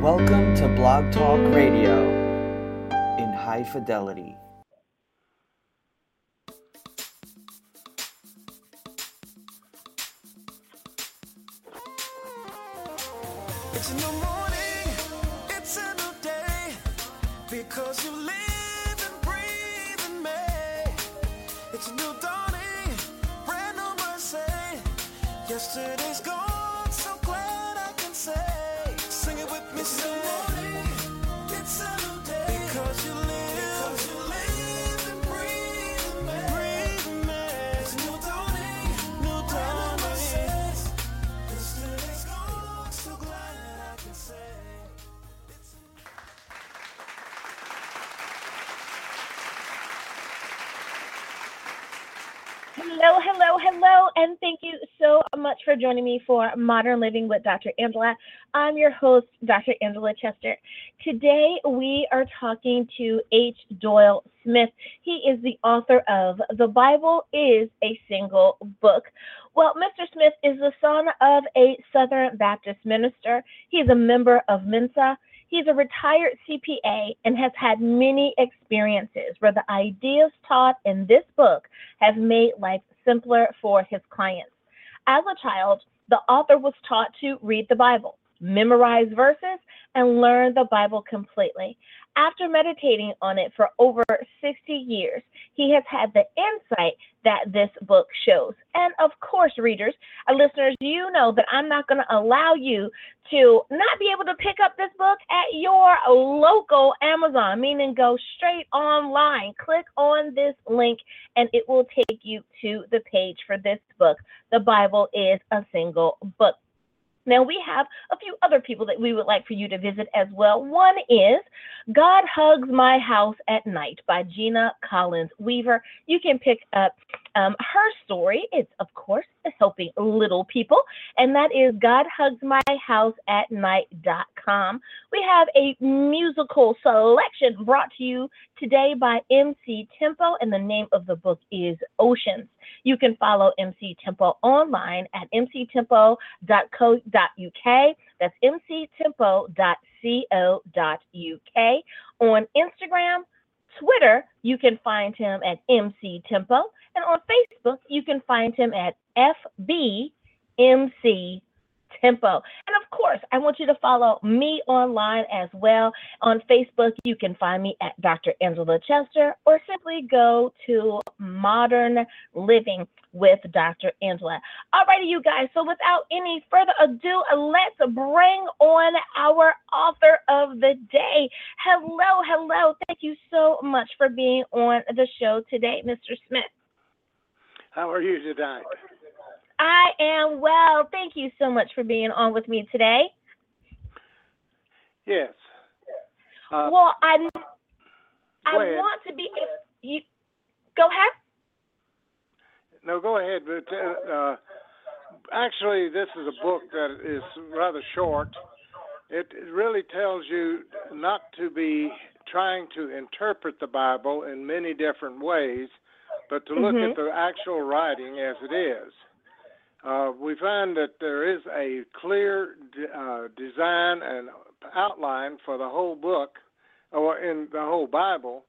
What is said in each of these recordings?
Welcome to Blog Talk Radio in high fidelity. It's a new morning, it's a new day, because you live and breathe in me. It's a new dawning, brand new mercy. Yesterday's gone, much for joining me for Modern Living with Dr. Angela. I'm your host, Dr. Angela Chester. Today we are talking to H. Doyle Smith. He is the author of The Bible is a Single Book. Well, Mr. Smith is the son of a Southern Baptist minister. He's a member of Mensa. He's a retired CPA and has had many experiences where the ideas taught in this book have made life simpler for his clients. As a child, the author was taught to read the Bible, memorize verses, and learn the Bible completely. After meditating on it for over 60 years, he has had the insight that this book shows. And of course, readers, uh, listeners, you know that I'm not going to allow you to not be able to pick up this book at your local Amazon, meaning go straight online, click on this link, and it will take you to the page for this book. The Bible is a single book. Now, we have a few other people that we would like for you to visit as well. One is God Hugs My House at Night by Gina Collins Weaver. You can pick up um, her story. is, of course, helping little people, and that is God Hugs My House at Night.com. We have a musical selection brought to you today by MC Tempo, and the name of the book is Oceans. You can follow MC Tempo online at mctempo.co.uk. That's mctempo.co.uk. On Instagram, Twitter, you can find him at MC Tempo. And on Facebook, you can find him at FBMC Tempo. And of course, I want you to follow me online as well. On Facebook, you can find me at Dr. Angela Chester or simply go to Modern Living with Dr. Angela. Alrighty, you guys. So without any further ado, let's bring on our author of the day. Hello, hello. Thank you so much for being on the show today, Mr. Smith. How are you tonight? I am well. Thank you so much for being on with me today. Yes. Uh, well, I I ahead. want to be you go ahead. No, go ahead. But uh, uh, actually, this is a book that is rather short. It really tells you not to be trying to interpret the Bible in many different ways, but to look Mhm. at the actual writing as it is. Uh, we find that there is a clear d- uh, design and outline for the whole book, or in the whole Bible,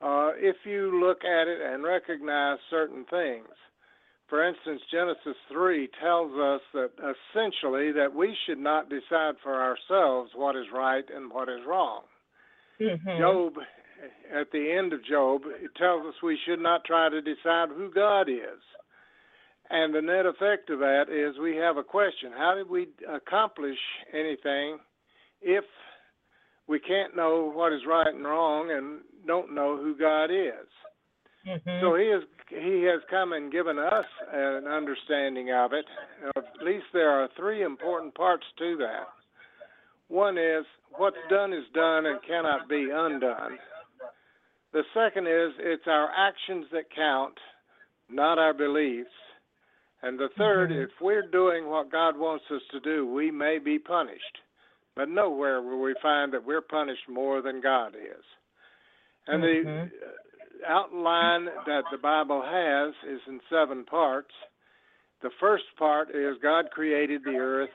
uh, if you look at it and recognize certain things. For instance, Genesis 3 tells us that essentially that we should not decide for ourselves what is right and what is wrong. Mhm. Job, at the end of Job, it tells us we should not try to decide who God is. And the net effect of that is we have a question how did we accomplish anything if we can't know what is right and wrong and don't know who God is? Mhm. So he has he has come and given us an understanding of it. At least there are three important parts to that. One is what's done is done and cannot be undone. The second is it's our actions that count, not our beliefs. And the 3rd Mhm. if we're doing what God wants us to do, we may be punished. But nowhere will we find that we're punished more than God is. And Mhm. the uh, outline that the Bible has is in seven parts. The first part is God created the earth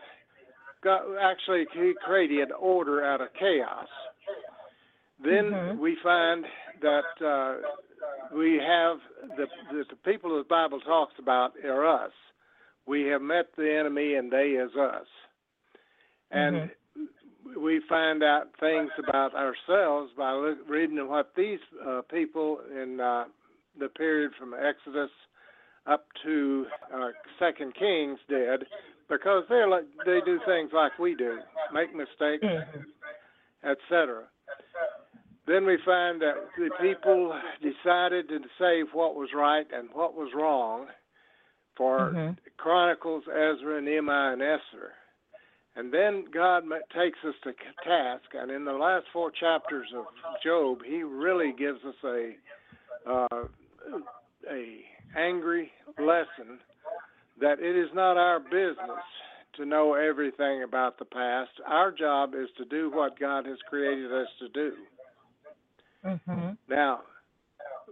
God actually He created order out of chaos. Then Mhm. we find that uh, we have the, the the people the Bible talks about are us. We have met the enemy, and they is us. And we find out things about ourselves by look, reading what these uh, people in uh, the period from Exodus up to uh, Second Kings did, because they're like they do things like we do, make mistakes, Mhm. etc. Then we find that the people decided to say what was right and what was wrong for Mhm. Chronicles, Ezra, and Nehemiah, and Esther. And then God takes us to task, and in the last four chapters of Job, He really gives us a uh, a angry lesson that it is not our business to know everything about the past. Our job is to do what God has created us to do. Mhm. Now,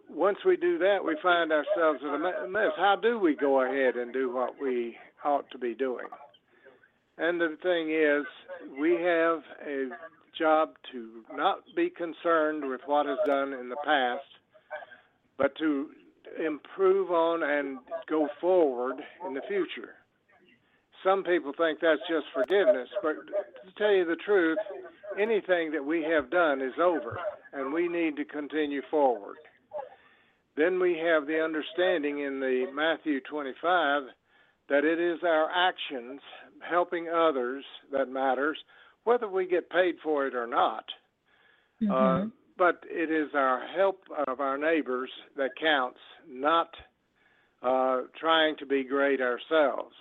once we do that, we find ourselves in a mess. How do we go ahead and do what we ought to be doing? And the thing is, we have a job to not be concerned with what is done in the past, but to improve on and go forward in the future. Some people think that's just forgiveness, but to tell you the truth, anything that we have done is over, and we need to continue forward. Then we have the understanding in the Matthew 25 that it is our actions helping others that matters, whether we get paid for it or not. Uh, Mhm. but it is our help of our neighbors that counts, not uh, trying to be great ourselves.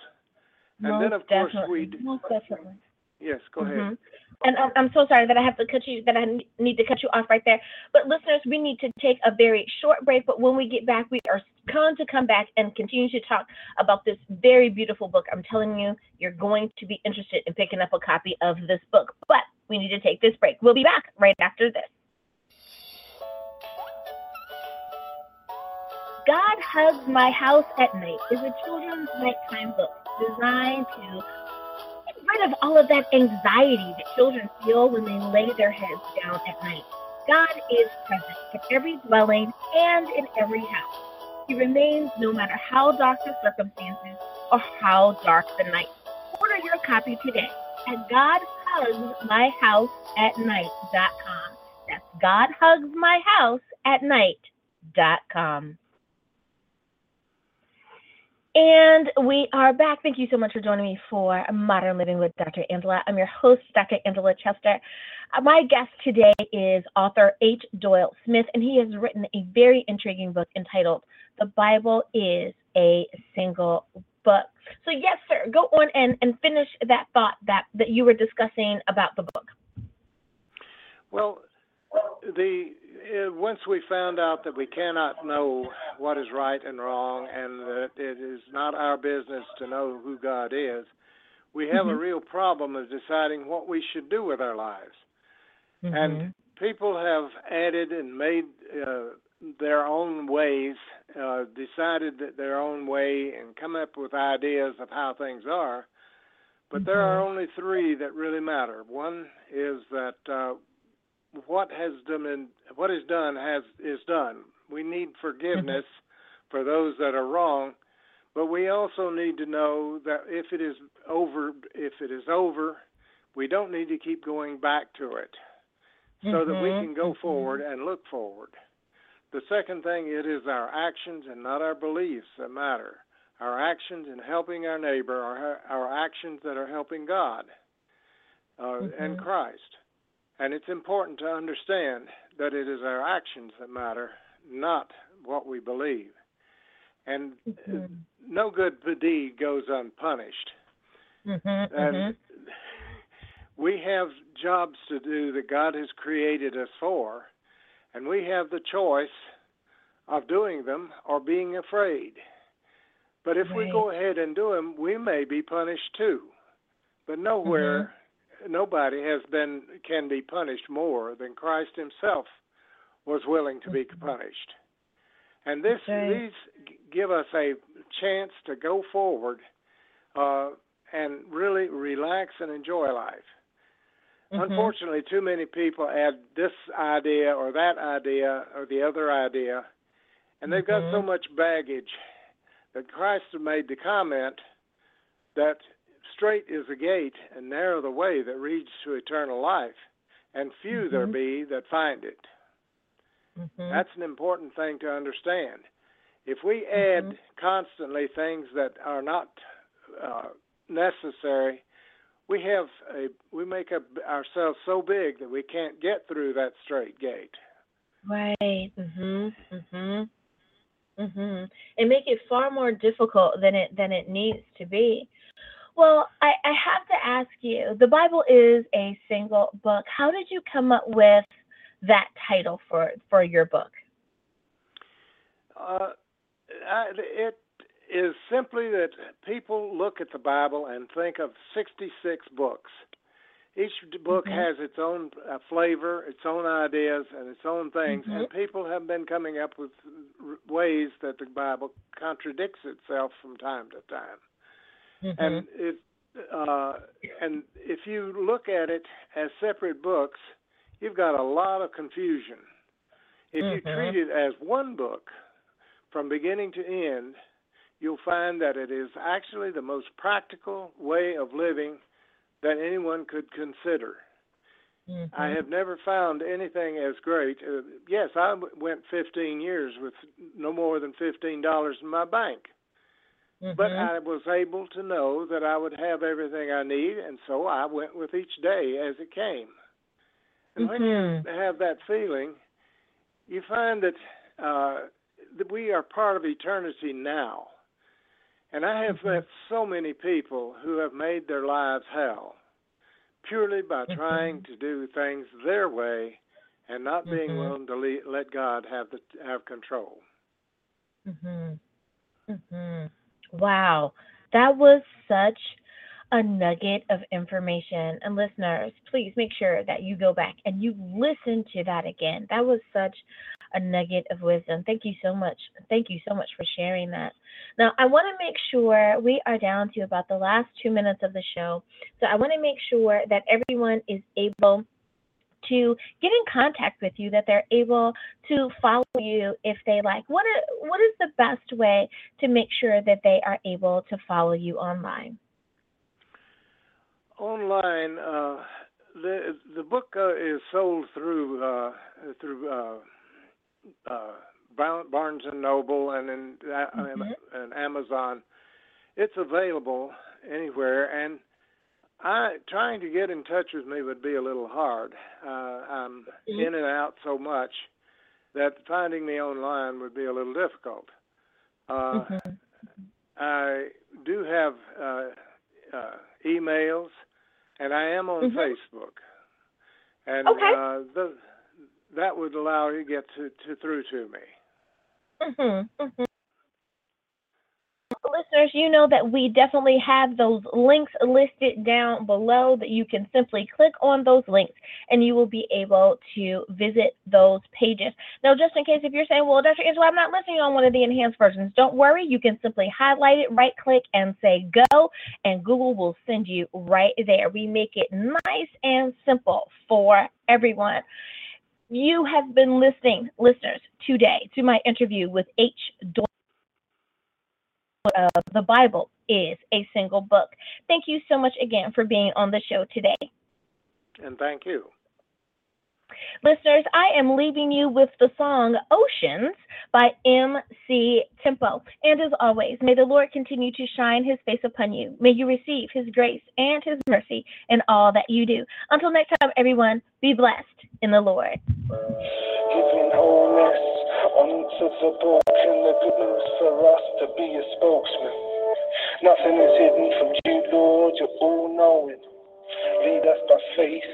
And Most then, of course, definitely. we d- Most definitely. yes, go ahead. And I'm, I'm so sorry that I have to cut you, that I need to cut you off right there. But listeners, we need to take a very short break. But when we get back, we are going to come back and continue to talk about this very beautiful book. I'm telling you, you're going to be interested in picking up a copy of this book. But we need to take this break. We'll be back right after this. God Hugs My House at Night is a children's nighttime book designed to rid of all of that anxiety that children feel when they lay their heads down at night. God is present in every dwelling and in every house. He remains no matter how dark the circumstances or how dark the night. Order your copy today at GodHugsMyHouseAtNight.com. That's GodHugsMyHouseAtNight.com. And we are back. Thank you so much for joining me for Modern Living with Dr. Angela. I'm your host, Dr. Angela Chester. Uh, My guest today is author H. Doyle Smith, and he has written a very intriguing book entitled The Bible is a Single Book. So, yes, sir, go on and, and finish that thought that, that you were discussing about the book. Well, the once we found out that we cannot know what is right and wrong, and that it is not our business to know who God is, we have a Mhm. real problem of deciding what we should do with our lives. Mm-hmm. And people have added and made uh, their own ways, uh, decided that their own way, and come up with ideas of how things are. But there are only three that really matter. One is that uh, what has done, what is done has is done. We need forgiveness for those that are wrong, but we also need to know that if it is over, if it is over, we don't need to keep going back to it so that we Mhm, can go mhm. forward and look forward. The second thing, it is our actions and not our beliefs that matter. Our actions in helping our neighbor are our actions that are helping God uh, and Mhm. Christ. And it's important to understand that it is our actions that matter, not what we believe. And Mhm. no good deed goes unpunished. Mhm, And mhm. we have jobs to do that God has created us for, and we have the choice of doing them or being afraid. But if we go ahead and do them, we may be punished too. But nowhere, nobody has been can be punished more than Christ Himself was willing to be punished. And this right. these give us a chance to go forward uh, and really relax and enjoy life. Mhm. Unfortunately, too many people add this idea or that idea or the other idea, and they've got so Mhm. much baggage that Christ made the comment that straight is the gate and narrow the way that leads to eternal life, and few there Mhm. be that find it. Mhm. That's an important thing to understand. If we add Mhm. constantly things that are not uh, necessary, we have a we make a, ourselves so big that we can't get through that straight gate. Right. Mhm. Mhm. Mhm. And make it far more difficult than it than it needs to be. Well, I, I have to ask you. The Bible is a single book. How did you come up with that title for for your book? Uh, I, it is simply that people look at the Bible and think of 66 books. Each book Mhm. has its own uh, flavor, its own ideas, and its own things, Mhm. and people have been coming up with r- ways that the Bible contradicts itself from time to time. Mhm. And it, uh, and if you look at it as separate books, you've got a lot of confusion. If you Mhm. treat it as one book, from beginning to end, you'll find that it is actually the most practical way of living that anyone could consider. Mhm. I have never found anything as great. Uh, yes, I w- went 15 years with no more than $15 in my bank. But Mhm. I was able to know that I would have everything I need, and so I went with each day as it came. And when you Mhm. have that feeling, you find that uh, that we are part of eternity now. And I have Mhm. met so many people who have made their lives hell purely by trying to do things their way and not being Mhm. willing to le- let God have the have control. Mhm. Mhm. Wow, that was such a nugget of information. And listeners, please make sure that you go back and you listen to that again. That was such a nugget of wisdom. Thank you so much. Thank you so much for sharing that. Now, I want to make sure we are down to about the last two minutes of the show. So I want to make sure that everyone is able to get in contact with you, that they're able to follow you if they like. What is, what is the best way to make sure that they are able to follow you online? Online, uh, the the book uh, is sold through uh, through uh, uh, Barnes and Noble and in uh, Mhm. and Amazon. It's available anywhere, and I trying to get in touch with me would be a little hard. Uh, I'm Mhm. in and out so much that finding me online would be a little difficult. Uh, Mhm. I do have uh, uh, emails, and I am on Mhm. Facebook, and Okay. uh, the, that would allow you to get to, to through to me. Listeners, you know that we definitely have those links listed down below that you can simply click on those links and you will be able to visit those pages. Now, just in case if you're saying, well, Dr. Angela, I'm not listening on one of the enhanced versions, don't worry. You can simply highlight it, right click, and say go, and Google will send you right there. We make it nice and simple for everyone. You have been listening, listeners, today to my interview with H. Doyle of the Bible is a single book. Thank you so much again for being on the show today. And thank you. Listeners, I am leaving you with the song Oceans by MC Tempo. And as always, may the Lord continue to shine his face upon you. May you receive his grace and his mercy in all that you do. Until next time, everyone, be blessed in the Lord. The broken, the good news for us to be a spokesman. Nothing is hidden from you, Lord, you're all knowing. Lead us by faith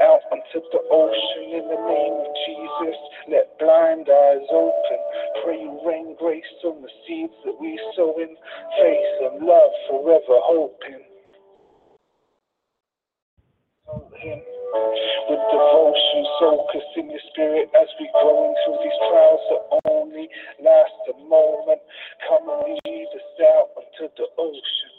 out onto the ocean in the name of Jesus. Let blind eyes open. Pray you rain grace on the seeds that we sow in faith and love, forever hoping. Him with devotion, focus in your spirit as we going through these trials that only last a moment. Come and lead us out onto the ocean.